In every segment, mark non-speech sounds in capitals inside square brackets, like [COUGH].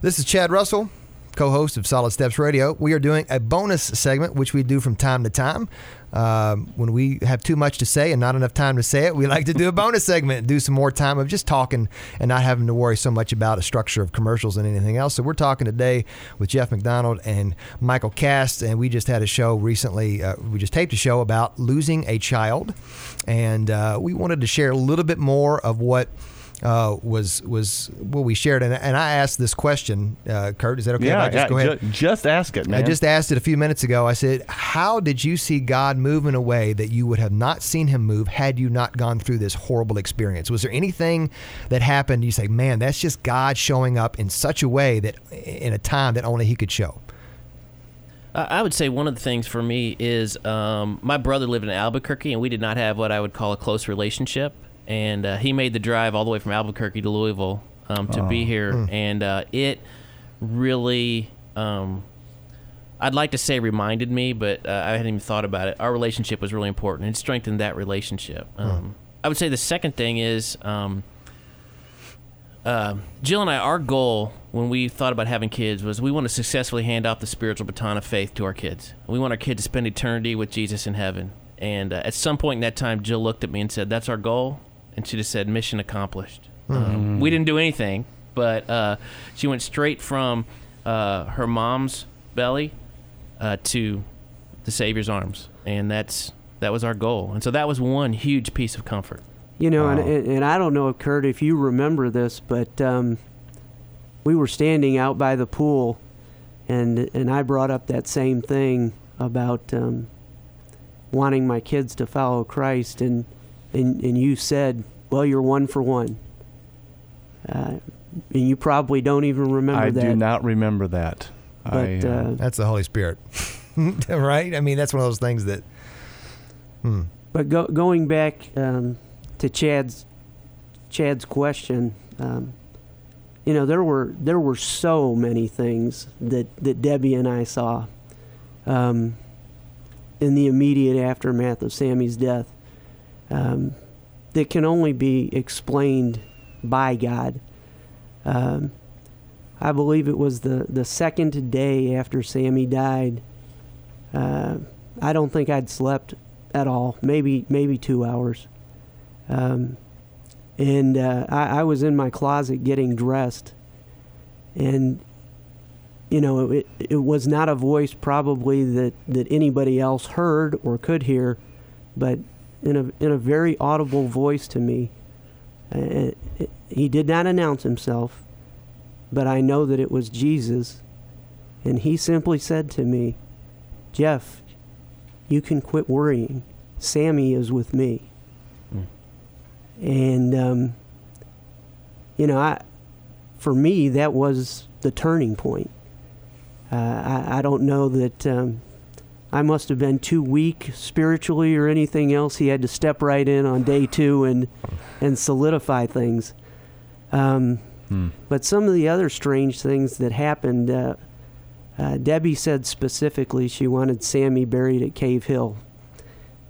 This is Chad Russell, co host of Solid Steps Radio. We are doing a bonus segment, which we do from time to time. Um, when we have too much to say and not enough time to say it, we like to do a [LAUGHS] bonus segment, do some more time of just talking and not having to worry so much about a structure of commercials and anything else. So we're talking today with Geoff McDonald and Michael Kast, and we just had a show recently. Uh, we just taped a show about losing a child, and uh, we wanted to share a little bit more of what uh, was was what we shared, and, and I asked this question, uh, Kurt. Is that okay? Yeah, I just yeah, go ahead. ju- just ask it, man. I just asked it a few minutes ago. I said, "How did you see God move in a way that you would have not seen Him move had you not gone through this horrible experience? Was there anything that happened? You say, man, that's just God showing up in such a way that in a time that only He could show." I would say one of the things for me is um, my brother lived in Albuquerque, and we did not have what I would call a close relationship. And uh, he made the drive all the way from Albuquerque to Louisville um, to be here, and uh, it really. Um, I'd like to say reminded me, but uh, I hadn't even thought about it. Our relationship was really important. It strengthened that relationship. Um, I would say the second thing is um, uh, Jill and I, our goal when we thought about having kids was we want to successfully hand off the spiritual baton of faith to our kids. We want our kids to spend eternity with Jesus in heaven. And uh, at some point in that time, Jill looked at me and said, "That's our goal," and she just said, "Mission accomplished." Um, we didn't do anything, but uh, she went straight from uh, her mom's belly uh, to the Savior's arms, and that's that was our goal. And so that was one huge piece of comfort. You know, and, Wow. and, and I don't know, if Kurt, if you remember this, but um, we were standing out by the pool, and and I brought up that same thing about um, wanting my kids to follow Christ, and and and you said, "Well, you're one for one," uh, and you probably don't even remember I that. do not remember that. But I, uh, That's the Holy Spirit, [LAUGHS] right? I mean, that's one of those things that. Hmm. But go, going back um, to Chad's Chad's question, um, you know, there were there were so many things that, that Debbie and I saw um, in the immediate aftermath of Sammy's death um, that can only be explained by God. Um, I believe it was the, the second day after Sammy died. Uh, I don't think I'd slept at all. Maybe maybe two hours. Um, and uh, I, I was in my closet getting dressed, and you know it it was not a voice probably that, that anybody else heard or could hear, but in a in a very audible voice to me. Uh, he did not announce himself, but I know that it was Jesus, and he simply said to me, "Geoff, you can quit worrying. Sammy is with me. And, um, you know, I, for me, that was the turning point. Uh, I, I don't know that um, I must have been too weak spiritually or anything else. He had to step right in on day two and, and solidify things. Um, Hmm. But some of the other strange things that happened, uh, uh, Debbie said specifically she wanted Sammy buried at Cave Hill,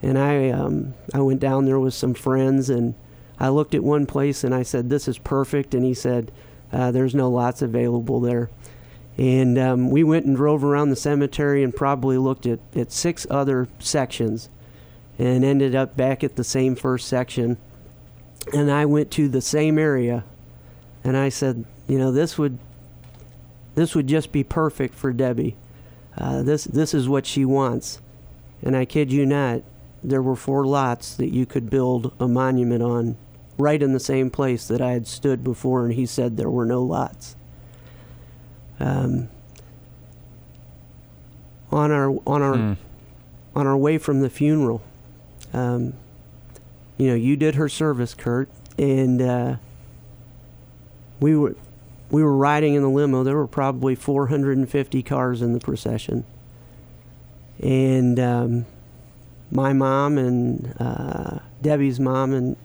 and I um, I went down there with some friends and I looked at one place and I said this is perfect, and he said uh, there's no lots available there, and um, we went and drove around the cemetery and probably looked at, at six other sections, and ended up back at the same first section, and I went to the same area, and I said you know this would this would just be perfect for Debbie. Uh, this this is what she wants, and I kid you not, there were four lots that you could build a monument on, right in the same place that I had stood before, and he said there were no lots. Um, on our on our Hmm. on our way from the funeral, um, you know, you did her service, Kurt, and uh, we were we were riding in the limo. There were probably 450 cars in the procession, and um, my mom and uh, Debbie's mom and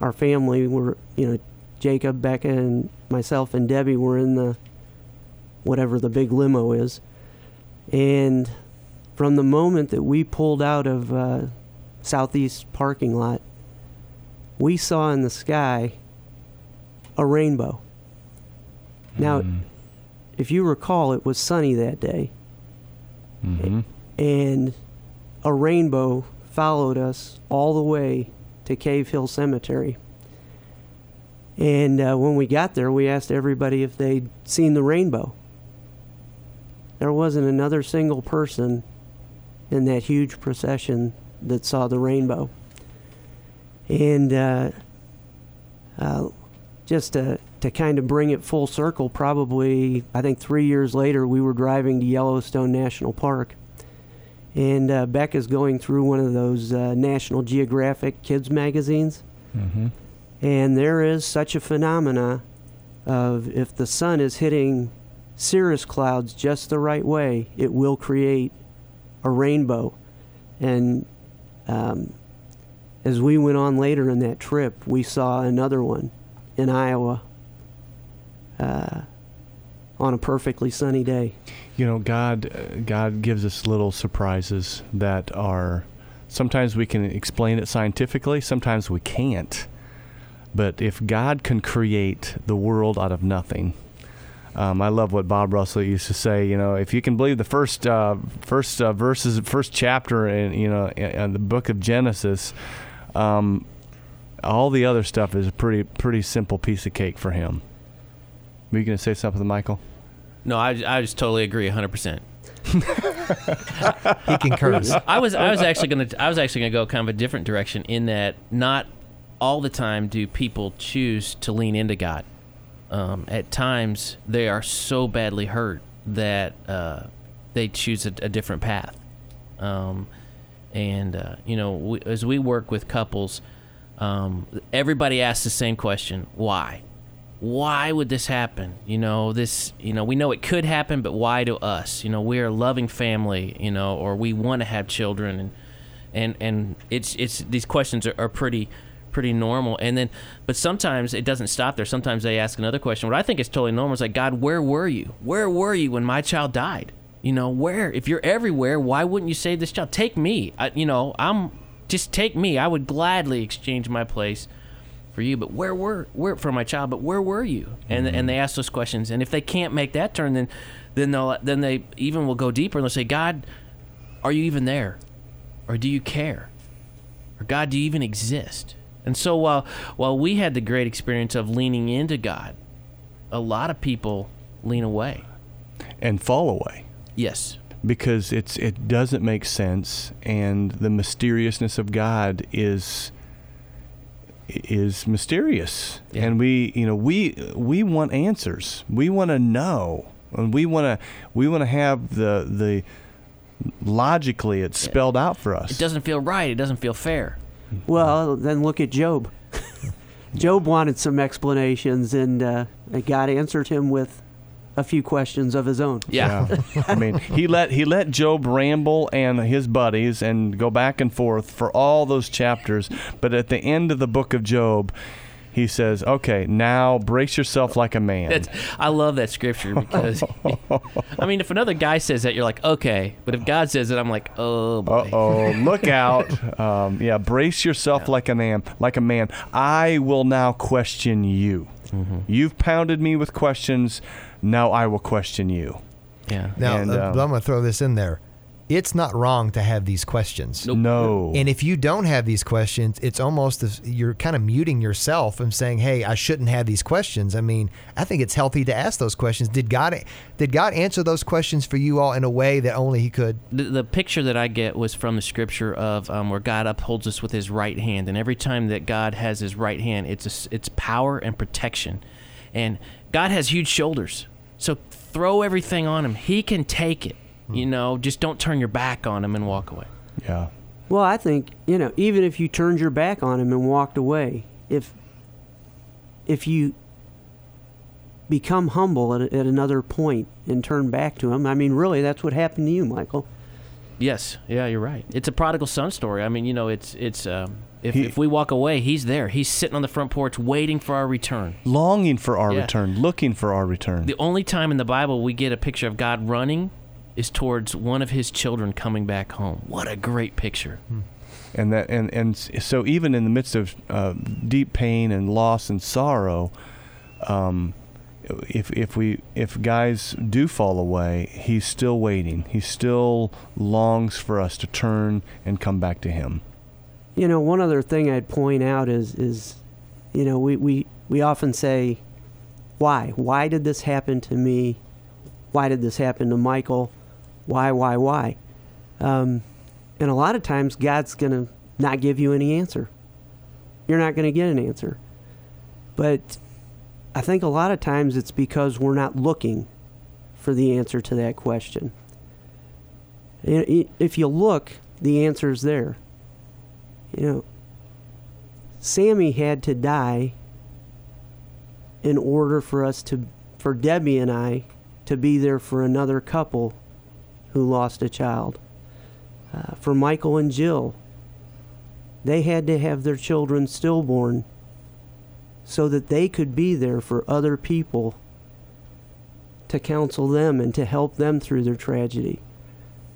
our family were, you know, Jacob, Becca, and myself and Debbie were in the whatever the big limo is, and from the moment that we pulled out of uh, southeast parking lot, we saw in the sky a rainbow. Now, Hmm. if you recall, it was sunny that day, hmm and a rainbow followed us all the way to Cave Hill Cemetery. And uh, when we got there, we asked everybody if they'd seen the rainbow. There wasn't another single person in that huge procession that saw the rainbow. And uh, uh, just to, to kind of bring it full circle, probably, I think three years later, we were driving to Yellowstone National Park. And uh, Beck is going through one of those uh, National Geographic kids magazines hmm and there is such a phenomena of if the sun is hitting cirrus clouds just the right way, it will create a rainbow. And um, as we went on later in that trip, we saw another one in Iowa uh, on a perfectly sunny day. You know, God, God gives us little surprises that are. Sometimes we can explain it scientifically. Sometimes we can't. But if God can create the world out of nothing, um, I love what Bob Russell used to say. You know, if you can believe the first uh, first uh, verses, first chapter in you know in, in the book of Genesis, um, all the other stuff is a pretty pretty simple piece of cake for him. Were you going to say something, Michael? No, I, I just totally agree 100%. He concurs. [LAUGHS] I was I was actually gonna I was actually gonna go kind of a different direction in that not all the time do people choose to lean into God. Um, at times they are so badly hurt that uh, they choose a, a different path. Um, and uh, you know, we, as we work with couples, um, everybody asks the same question: Why? Why would this happen? You know, this. You know, we know it could happen, but why to us? You know, we're a loving family. You know, or we want to have children, and and and it's it's these questions are, are pretty pretty normal. And then but sometimes it doesn't stop there. Sometimes they ask another question. What i think is totally normal is like god where were you? Where were you when my child died? You know where? If you're everywhere why wouldn't you save this child? Take me. I, you know i'm just take me. I would gladly exchange my place for you. But where were where for my child but where were you? And mm-hmm. and they ask those questions. And if they can't make that turn then then they'll then they even will go deeper and they'll say god are you even there? Or do you care? Or god do you even exist and so while while we had the great experience of leaning into god a lot of people lean away. And fall away. yes. Because it's it doesn't make sense and the mysteriousness of God is is mysterious. Yeah. and we you know we we want answers. We want to know. And we want to we want to have the the logically it's spelled out for us. It doesn't feel right. It doesn't feel fair Well, then look at Job. [LAUGHS] Job wanted some explanations, and uh, God answered him with a few questions of his own. yeah, I mean, he let he let Job ramble and his buddies and go back and forth for all those chapters, but at the end of the book of Job, he says, "Okay, now brace yourself like a man." That's, I love that scripture because, [LAUGHS] I mean, if another guy says that, you're like, okay. But if God says it, I'm like, oh boy. Uh oh, look out! [LAUGHS] Um, yeah, brace yourself Yeah. like a man, like a man. I will now question you. Mm-hmm. You've pounded me with questions. Now I will question you. Yeah. Now, And, uh, um, I'm going to throw this in there. It's not wrong to have these questions. Nope. No. And if you don't have these questions, it's almost as you're kind of muting yourself and saying, "Hey, I shouldn't have these questions." I mean, I think it's healthy to ask those questions. Did God did God answer those questions for you all in a way that only He could? the, the picture that I get was from the scripture of um, where God upholds us with His right hand, and every time that God has His right hand, it's a s it's power and protection, and God has huge shoulders, so throw everything on Him. He can take it. You know, just don't turn your back on Him and walk away. yeah. Well, I think you know, even if you turned your back on him and walked away, if if you become humble at, at another point and turn back to him, I mean, really, that's what happened to you, Michael. Yes, yeah, you're right. It's a prodigal son story. I mean, you know, it's it's um, if He- if we walk away, He's there. He's sitting on the front porch waiting for our return. Longing for our Yeah. return, looking for our return. The only time in the Bible we get a picture of God running is towards one of his children coming back home. What a great picture. and that and and so even in the midst of uh, deep pain and loss and sorrow um, if if we if guys do fall away, he's still waiting. He still longs for us to turn and come back to him. You know, one other thing I'd point out is is you know, we, we, we often say, why? Why did this happen to me? Why did this happen to Michael? Why, why, why? Um, and a lot of times, God's going to not give you any answer. You're not going to get an answer. But I think a lot of times it's because we're not looking for the answer to that question. If you look, the answer's there. You know, Sammy had to die in order for us to, for Debbie and I, to be there for another couple who lost a child. Uh, for Michael and Jill, they had to have their children stillborn so that they could be there for other people to counsel them and to help them through their tragedy.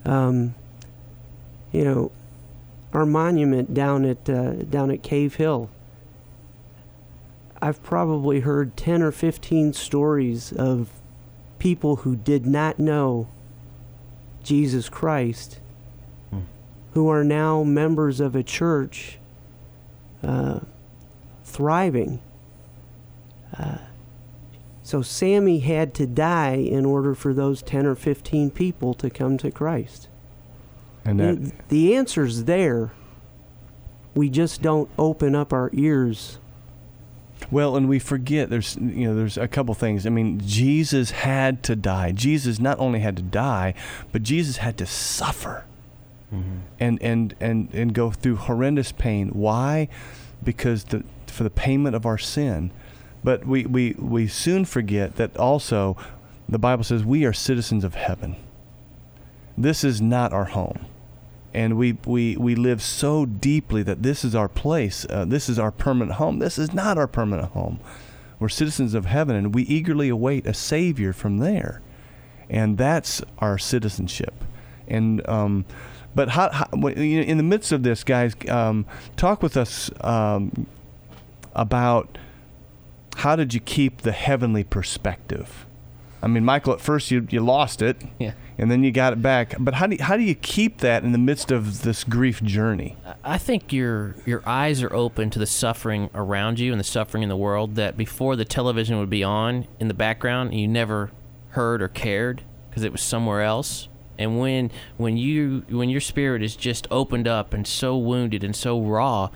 Um, you know, our monument down at uh, down at Cave Hill. I've probably heard 10 or 15 stories of people who did not know Jesus Christ hmm. who are now members of a church uh, thriving. Uh, so Sammy had to die in order for those 10 or 15 people to come to Christ. And that the, the answer's there. We just don't open up our ears. Well, and we forget there's you know there's a couple things. I mean, Jesus had to die. Jesus not only had to die, but Jesus had to suffer. Mm-hmm. And, and and and go through horrendous pain. Why? Because the for the payment of our sin. But we, we, we soon forget that also the Bible says we are citizens of heaven. This is not our home and we, we, we live so deeply that this is our place. Uh, this is our permanent home. This is not our permanent home. We're citizens of heaven, and we eagerly await a Savior from there. And that's our citizenship. And um, but how, how, in the midst of this, guys, um, talk with us um, about how did you keep the heavenly perspective? I mean, Michael, at first you, you lost it. Yeah and then you got it back. But how do you, how do you keep that in the midst of this grief journey? I think your your eyes are open to the suffering around you and the suffering in the world that before the television would be on in the background, you never heard or cared because it was somewhere else. And when when you when your spirit is just opened up and so wounded and so raw,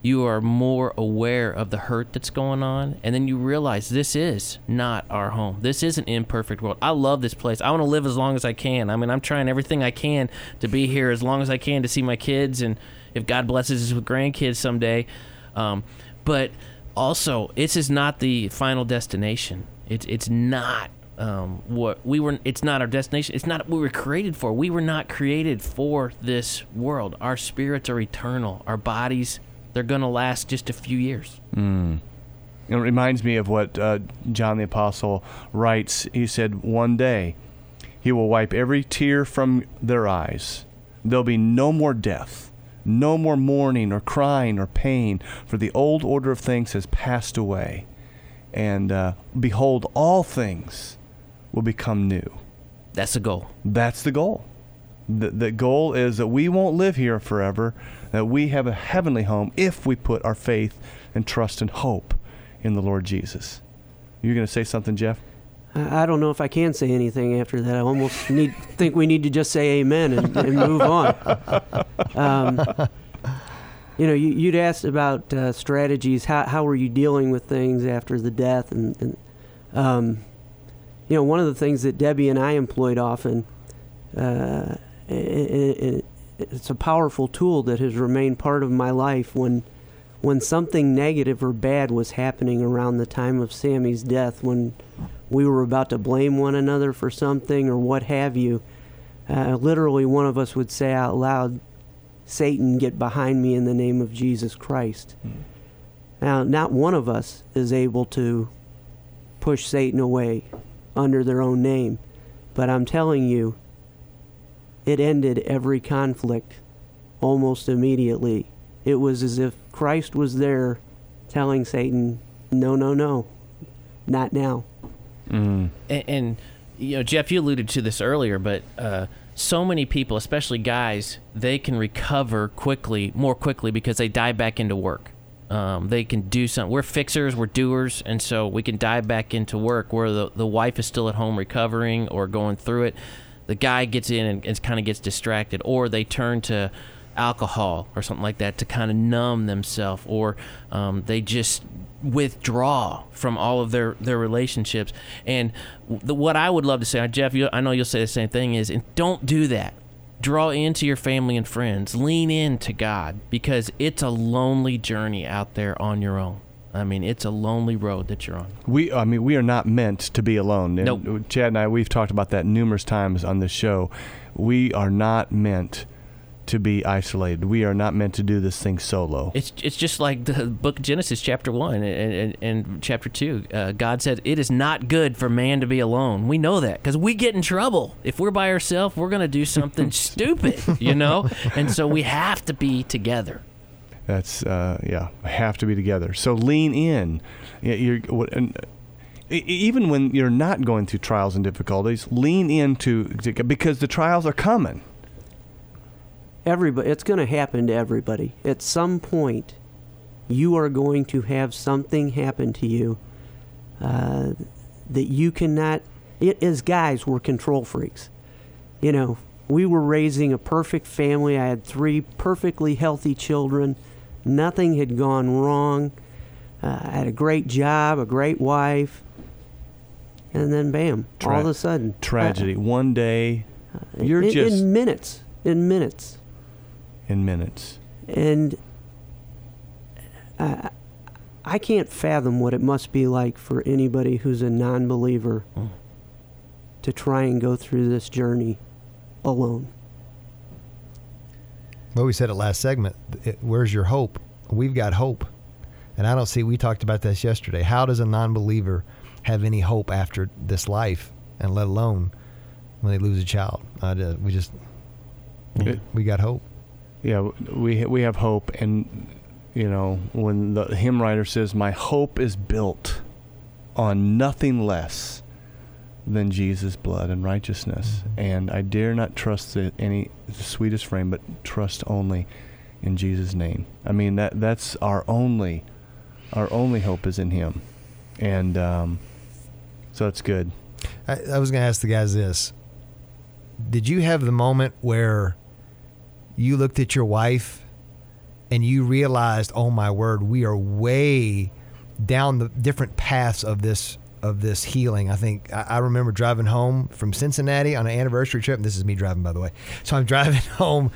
you are more aware of the hurt that's going on and then you realize this is not our home. This is an imperfect world. I love this place. I want to live as long as i can. I mean i'm trying everything i can to be here as long as i can to see my kids and if god blesses us with grandkids someday. Um, but also this is not the final destination. It's, it's not um, what we were it's not our destination. It's not what we were created for. We were not created for this world. Our spirits are eternal. Our bodies they're going to last just a few years. Mm. It reminds me of what uh, John the Apostle writes. He said, One day he will wipe every tear from their eyes. There'll be no more death, no more mourning or crying or pain, for the old order of things has passed away. And uh, behold, all things will become new. That's the goal. That's the goal. The, the goal is that we won't live here forever, that we have a heavenly home if we put our faith and trust and hope in the Lord Jesus. You're going to say something, Geoff? I don't know if I can say anything after that. I almost [LAUGHS] need think we need to just say amen and, and move on. [LAUGHS] Um, you know, you, would asked about uh, strategies. How how were you dealing with things after the death? And, and um, you know, one of the things that Debbie and I employed often, uh, and, it's a powerful tool that has remained part of my life when when something negative or bad was happening around the time of Sammy's death when we were about to blame one another for something or what have you uh, literally one of us would say out loud Satan get behind me in the name of Jesus Christ mm-hmm. now not one of us is able to push Satan away under their own name but I'm telling you it ended every conflict almost immediately. It was as if Christ was there telling Satan, no, no, no, not now. Mm. and, and you know geoff you alluded to this earlier but uh, so many people especially guys they can recover quickly more quickly because they dive back into work um, they can do something we're fixers we're doers and so we can dive back into work where the, the wife is still at home recovering or going through it the guy gets in and, and kind of gets distracted or they turn to alcohol or something like that to kind of numb themselves or um, they just withdraw from all of their, their relationships. And the, what i would love to say geoff you, i know you'll say the same thing is and don't do that. Draw into your family and friends. Lean into god because it's a lonely journey out there on your own i mean it's a lonely road that you're on We, I mean, we are not meant to be alone. And Nope. Chad and I, we've talked about that numerous times on this show. We are not meant to be isolated. We are not meant to do this thing solo. It's it's just like the book of Genesis, chapter one and, and, and chapter two. Uh, God said it is not good for man to be alone. We know that because we get in trouble if we're by ourselves. We're gonna do something [LAUGHS] stupid, you know. And so we have to be together. That's uh, yeah, have to be together. So lean in. You're and, even when you're not going through trials and difficulties, lean into because the trials are coming. everybody it's going to happen to everybody at some point you are going to have something happen to you uh, that you cannot it as guys we're control freaks you know we were raising a perfect family i had three perfectly healthy children nothing had gone wrong uh, i had a great job a great wife and then bam all of a sudden Tragedy. One day, uh, You're in, just- in minutes in minutes in minutes. and I, I can't fathom what it must be like for anybody who's a non-believer Mm. to try and go through this journey alone. Well, we said it last segment. It, where's your hope? We've got hope. And I don't see, we talked about this yesterday. How does a non believer have any hope after this life, and let alone when they lose a child? I, uh, we just, It- we got hope. yeah, we we have hope, and you know when the hymn writer says, "My hope is built on nothing less than Jesus' blood and righteousness, and I dare not trust the, any the sweetest frame, but trust only in Jesus' name." I mean that that's our only our only hope is in Him, and um, so it's good. I, I was going to ask the guys this Did you have the moment where you looked at your wife and you realized, oh my word, we are way down the different paths of this of this healing. I think I, I remember driving home from Cincinnati on an anniversary trip. This is me driving, by the way. So I'm [LAUGHS] driving home,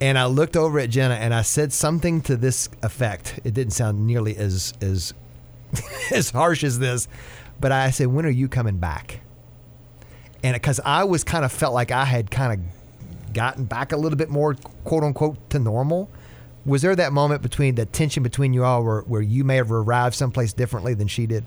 and I looked over at Jenna and I said something to this effect. It didn't sound nearly as as [LAUGHS] as harsh as this, but I said, "When are you coming back?" And because I was kind of felt like I had kind of gotten back a little bit more, quote unquote, to normal. Was there that moment between the tension between you all where, where you may have arrived someplace differently than she did?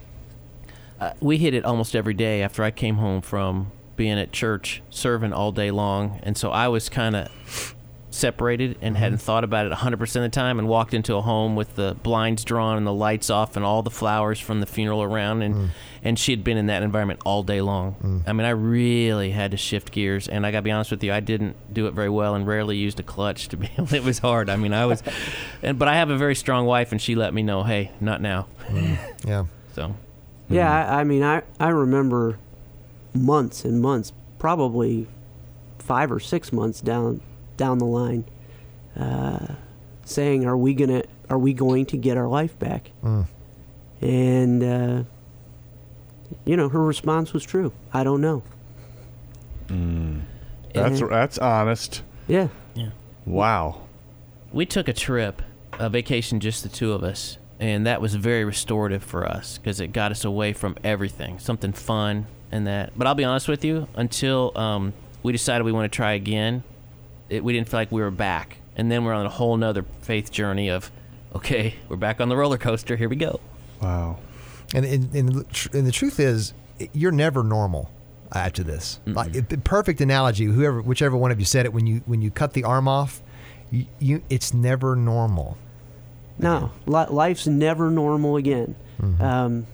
Uh, we hit it almost every day after I came home from being at church, serving all day long, and so I was kind of separated and mm-hmm. hadn't thought about it 100% of the time and walked into a home with the blinds drawn and the lights off and all the flowers from the funeral around and mm. and she had been in that environment all day long. Mm. I mean, I really had to shift gears and I got to be honest with you, I didn't do it very well and rarely used a clutch to be [LAUGHS] it was hard. I mean, I was [LAUGHS] and but I have a very strong wife and she let me know, "Hey, not now." Mm. Yeah. So, Yeah, I, I mean, I, I remember months and months, probably five or six months down down the line, uh, saying, "Are we gonna? Are we going to get our life back?" Mm. And uh, you know, her response was true. I don't know. That's And- that's honest. Yeah. Yeah, Wow. we took a trip, a vacation, just the two of us, and that was very restorative for us because it got us away from everything, something fun and that. But I'll be honest with you, until um, we decided we want to try again, it, we didn't feel like we were back. And then we're on a whole nother faith journey of, okay, we're back on the roller coaster. Here we go. Wow. And, and, and, and the truth is, you're never normal after this. Like it, perfect analogy. Whoever, whichever one of you said it, when you when you cut the arm off, you, you it's never normal. No, li- life's never normal again. Um,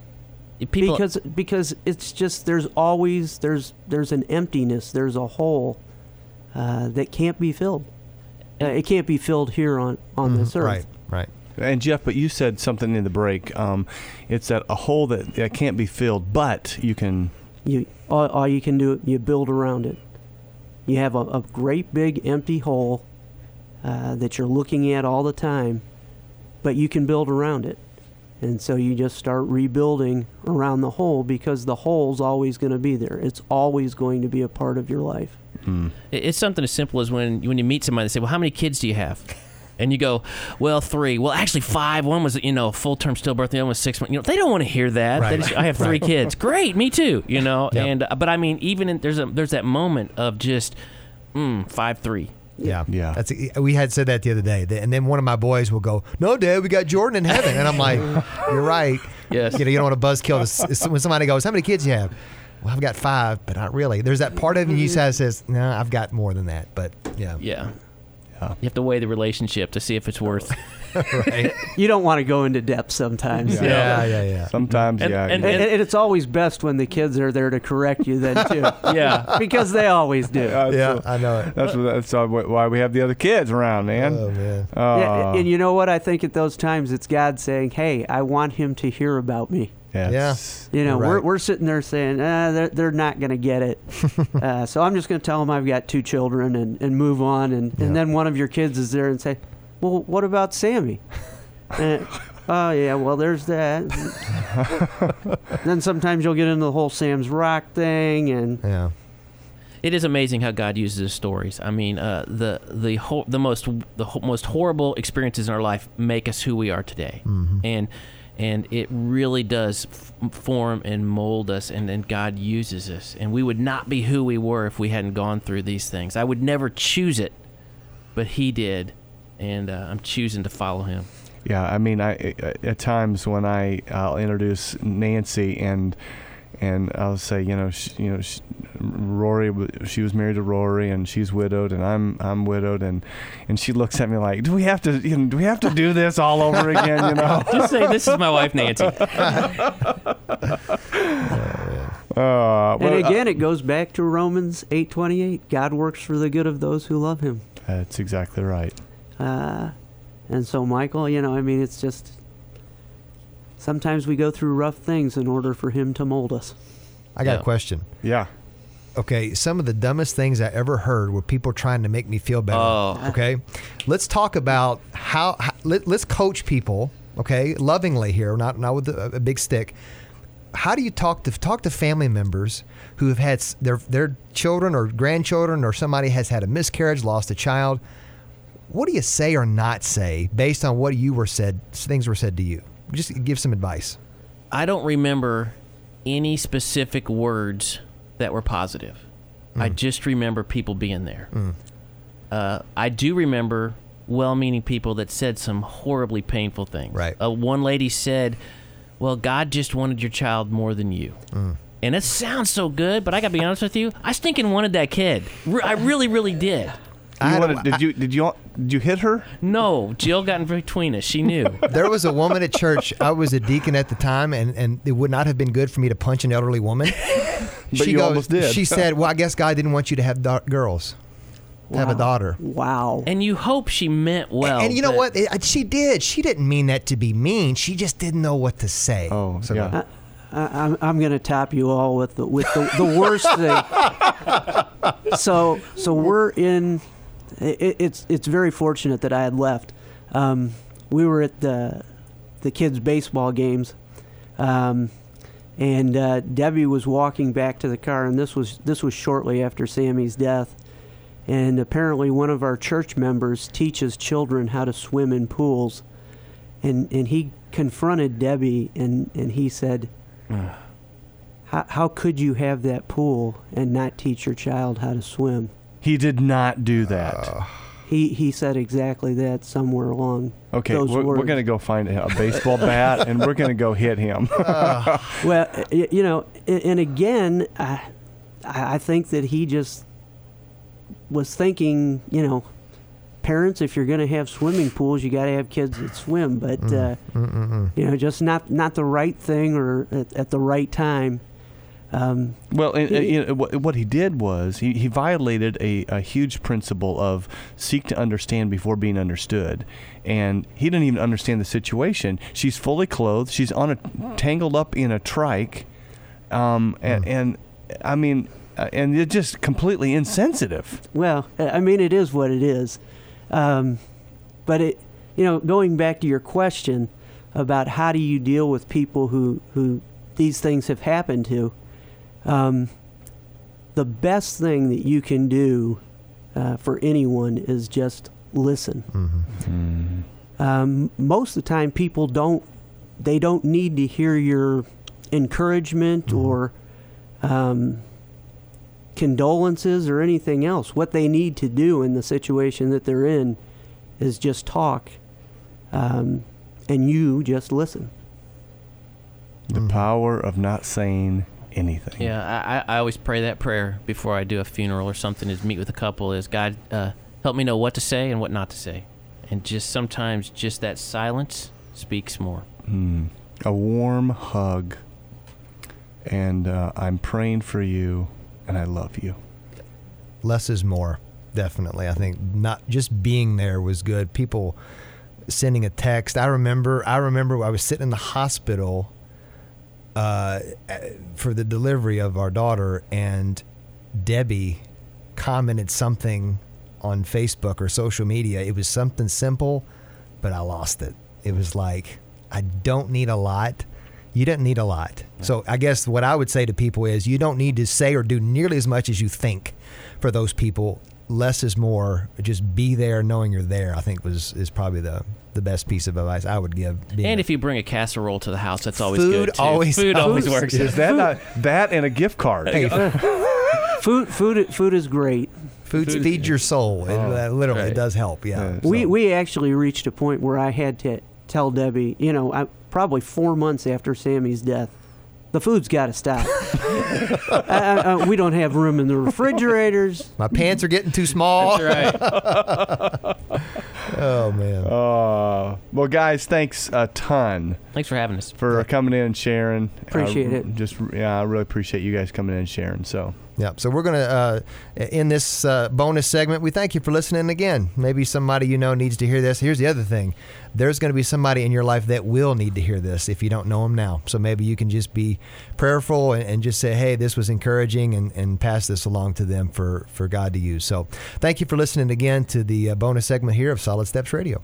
people because because it's just there's always there's there's an emptiness there's a hole uh, that can't be filled uh, it can't be filled here on on this earth Right, right. And Geoff, but you said something in the break. Um, it's that a hole that, that can't be filled, but you can. you all, all you can do you build around it you have a, a great big empty hole uh, that you're looking at all the time but you can build around it and so you just start rebuilding around the hole because the hole's always going to be there it's always going to be a part of your life Mm, It's something as simple as when when you meet somebody, they say, "Well, how many kids do you have?" And you go, "Well, three. Well, actually, five. One was you know full term stillbirth. The other was six months. You know, they don't want to hear that. Right. just, I have three Right. kids. Great, me too. You know, Yep. and uh, but I mean, even in, there's a there's that moment of just mm, five three. Yeah, Yeah. That's we had said that the other day, and then one of my boys will go, "No, Dad, we got Jordan in heaven," and I'm like, [LAUGHS] "You're right." Yes. You know, you don't want to buzzkill this when somebody goes, "How many kids you have?" Well, I've got five, but not really. There's that part of you mm-hmm. that says, "No, I've got more than that." But yeah, Yeah. Yeah. You have to weigh the relationship to see if it's worth. Right. you don't want to go into depth sometimes Yeah. yeah, yeah, yeah. Sometimes, And- yeah. and- And, and it's always best when the kids are there to correct you then too [LAUGHS] yeah. because they always do Uh, Yeah, so I know it. that's what, that's uh, why we have the other kids around, man. Oh man. Uh, Yeah, and you know what? I think at those times it's God saying, "Hey, I want him to hear about me." yes. You know, You're we're, we're sitting there saying, ah, they're, they're not going to get it. [LAUGHS] uh, so I'm just going to tell them I've got two children and, and move on. And, Yeah. and then one of your kids is there and say, well, what about Sammy? [LAUGHS] And, oh, yeah, well, there's that. [LAUGHS] then sometimes you'll get into the whole Sam's Rock thing. And Yeah. It is amazing how God uses his stories. I mean, uh, the the ho- the most the ho- most horrible experiences in our life make us who we are today, Mm-hmm. and and it really does f- form and mold us. And then God uses us, and we would not be who we were if we hadn't gone through these things. I would never choose it, but He did, and uh, I'm choosing to follow Him. Yeah, I mean, I I- at times when I I'll introduce Nancy and and I'll say, you know, she, you know, she, Rory, she was married to Rory and she's widowed and I'm I'm widowed and and she looks at me like, do we have to you know, do we have to do this all over again? You know. [LAUGHS] Just say, "This is my wife, Nancy." [LAUGHS] Uh, and well, again, it goes back to Romans 8:28. God works for the good of those who love Him. uh, that's exactly right. Uh, and so, Michael, you know, I mean, it's just sometimes we go through rough things in order for Him to mold us. I got Yeah. a question. Yeah. Okay, some of the dumbest things I ever heard were people trying to make me feel better. Oh. Okay, let's talk about how, how let, us coach people. Okay, lovingly here, not not with a, a big stick. How do you talk to talk to family members who have had their their children or grandchildren or somebody has had a miscarriage, lost a child? What do you say or not say based on what you were said? Things were said to you. Just give some advice. I don't remember any specific words that were positive. I Mm. just remember people being there. Uh, I do remember well-meaning people that said some horribly painful things. Right. Uh, one lady said, "Well, God just wanted your child more than you." Mm. And it sounds so good, but I got to be honest with you, I stinking wanted that kid. I really, really did. I You had wanted, did you did you did you hit her? No, Jill got in between us. She knew. [LAUGHS] there was a woman at church. I was a deacon at the time, and, and it would not have been good for me to punch an elderly woman. [LAUGHS] But you almost did. She said, "Well, I guess God didn't want you to have da- girls, to have a daughter." Wow. And you hope she meant well. and you know what? It- she did. She didn't mean that to be mean. She just didn't know what to say. Oh, So- yeah. I, I'm, I'm going to top you all with the with the, the worst thing. [LAUGHS] So so we're in. It, it's it's very fortunate that I had left. Um, we were at the the kids' baseball games, um, and uh, Debbie was walking back to the car, and this was this was shortly after Sammy's death. And apparently, one of our church members teaches children how to swim in pools, and and he confronted Debbie, and and he said. How, how could you have that pool and not teach your child how to swim? He did not do that. Uh, He he said exactly that somewhere along okay, those we're, we're gonna go find a baseball bat and we're gonna go hit him. [LAUGHS] Uh. [LAUGHS] Well, you know, and again, I I I think that he just was thinking, you know, parents, if you're going to have swimming pools, you got to have kids that swim. But mm, uh, mm, mm, you know, just not not the right thing or at, at the right time. Um, Well, and, He- and, you know, what, he did was he, he violated a, a huge principle of seek to understand before being understood. And he didn't even understand the situation. She's fully clothed. She's on a tangled up in a trike, um, and, and I mean, uh, and it's just completely insensitive. Well, I mean, it is what it is. Um, but it, you know, going back to your question about how do you deal with people who who these things have happened to, um, the best thing that you can do uh, for anyone is just listen. Um, most of the time, people don't they don't need to hear your encouragement or um, condolences or anything else. What they need to do in the situation that they're in is just talk, um, and you just listen. The power of not saying anything. Yeah, I, I I always pray that prayer before I do a funeral or something. Is meet with a couple. Is God uh, help me know what to say and what not to say, and just sometimes just that silence speaks more. Hmm. A warm hug. And uh, I'm praying for you, and I love you. less is more definitely i think not just being there was good people sending a text i remember i remember i was sitting in the hospital uh, for the delivery of our daughter and debbie commented something on facebook or social media it was something simple but i lost it it was like i don't need a lot you didn't need a lot. So I guess what I would say to people is you don't need to say or do nearly as much as you think for those people. Less is more. Just be there, knowing you're there. I think was is probably the the best piece of advice I would give. being And a- if you bring a casserole to the house, that's always Food good too. always food always helps. works. Is that not [LAUGHS] that and a gift card? hey, [LAUGHS] Food, food, food is great. food Food- feeds your soul. It, Oh, uh, literally, it does help. Yeah. Yeah. We we actually reached a point where I had to tell Debbie, you know, I, probably four months after Sammy's death, the food's got to stop. [LAUGHS] uh, uh, we don't have room in the refrigerators. my pants are getting too small. That's right. Oh man. Uh, well, guys, thanks a ton Thanks for having us. for coming in and sharing. Appreciate Uh, it. Just yeah, I really appreciate you guys coming in and sharing. So Yeah. So we're gonna uh, in this uh, bonus segment. We thank you for listening again. Maybe somebody you know needs to hear this. Here's the other thing: there's going to be somebody in your life that will need to hear this if you don't know them now. So maybe you can just be prayerful and, and just say, "Hey, this was encouraging," and, and pass this along to them for for God to use. So thank you for listening again to the uh, bonus segment here of Solid Steps Radio.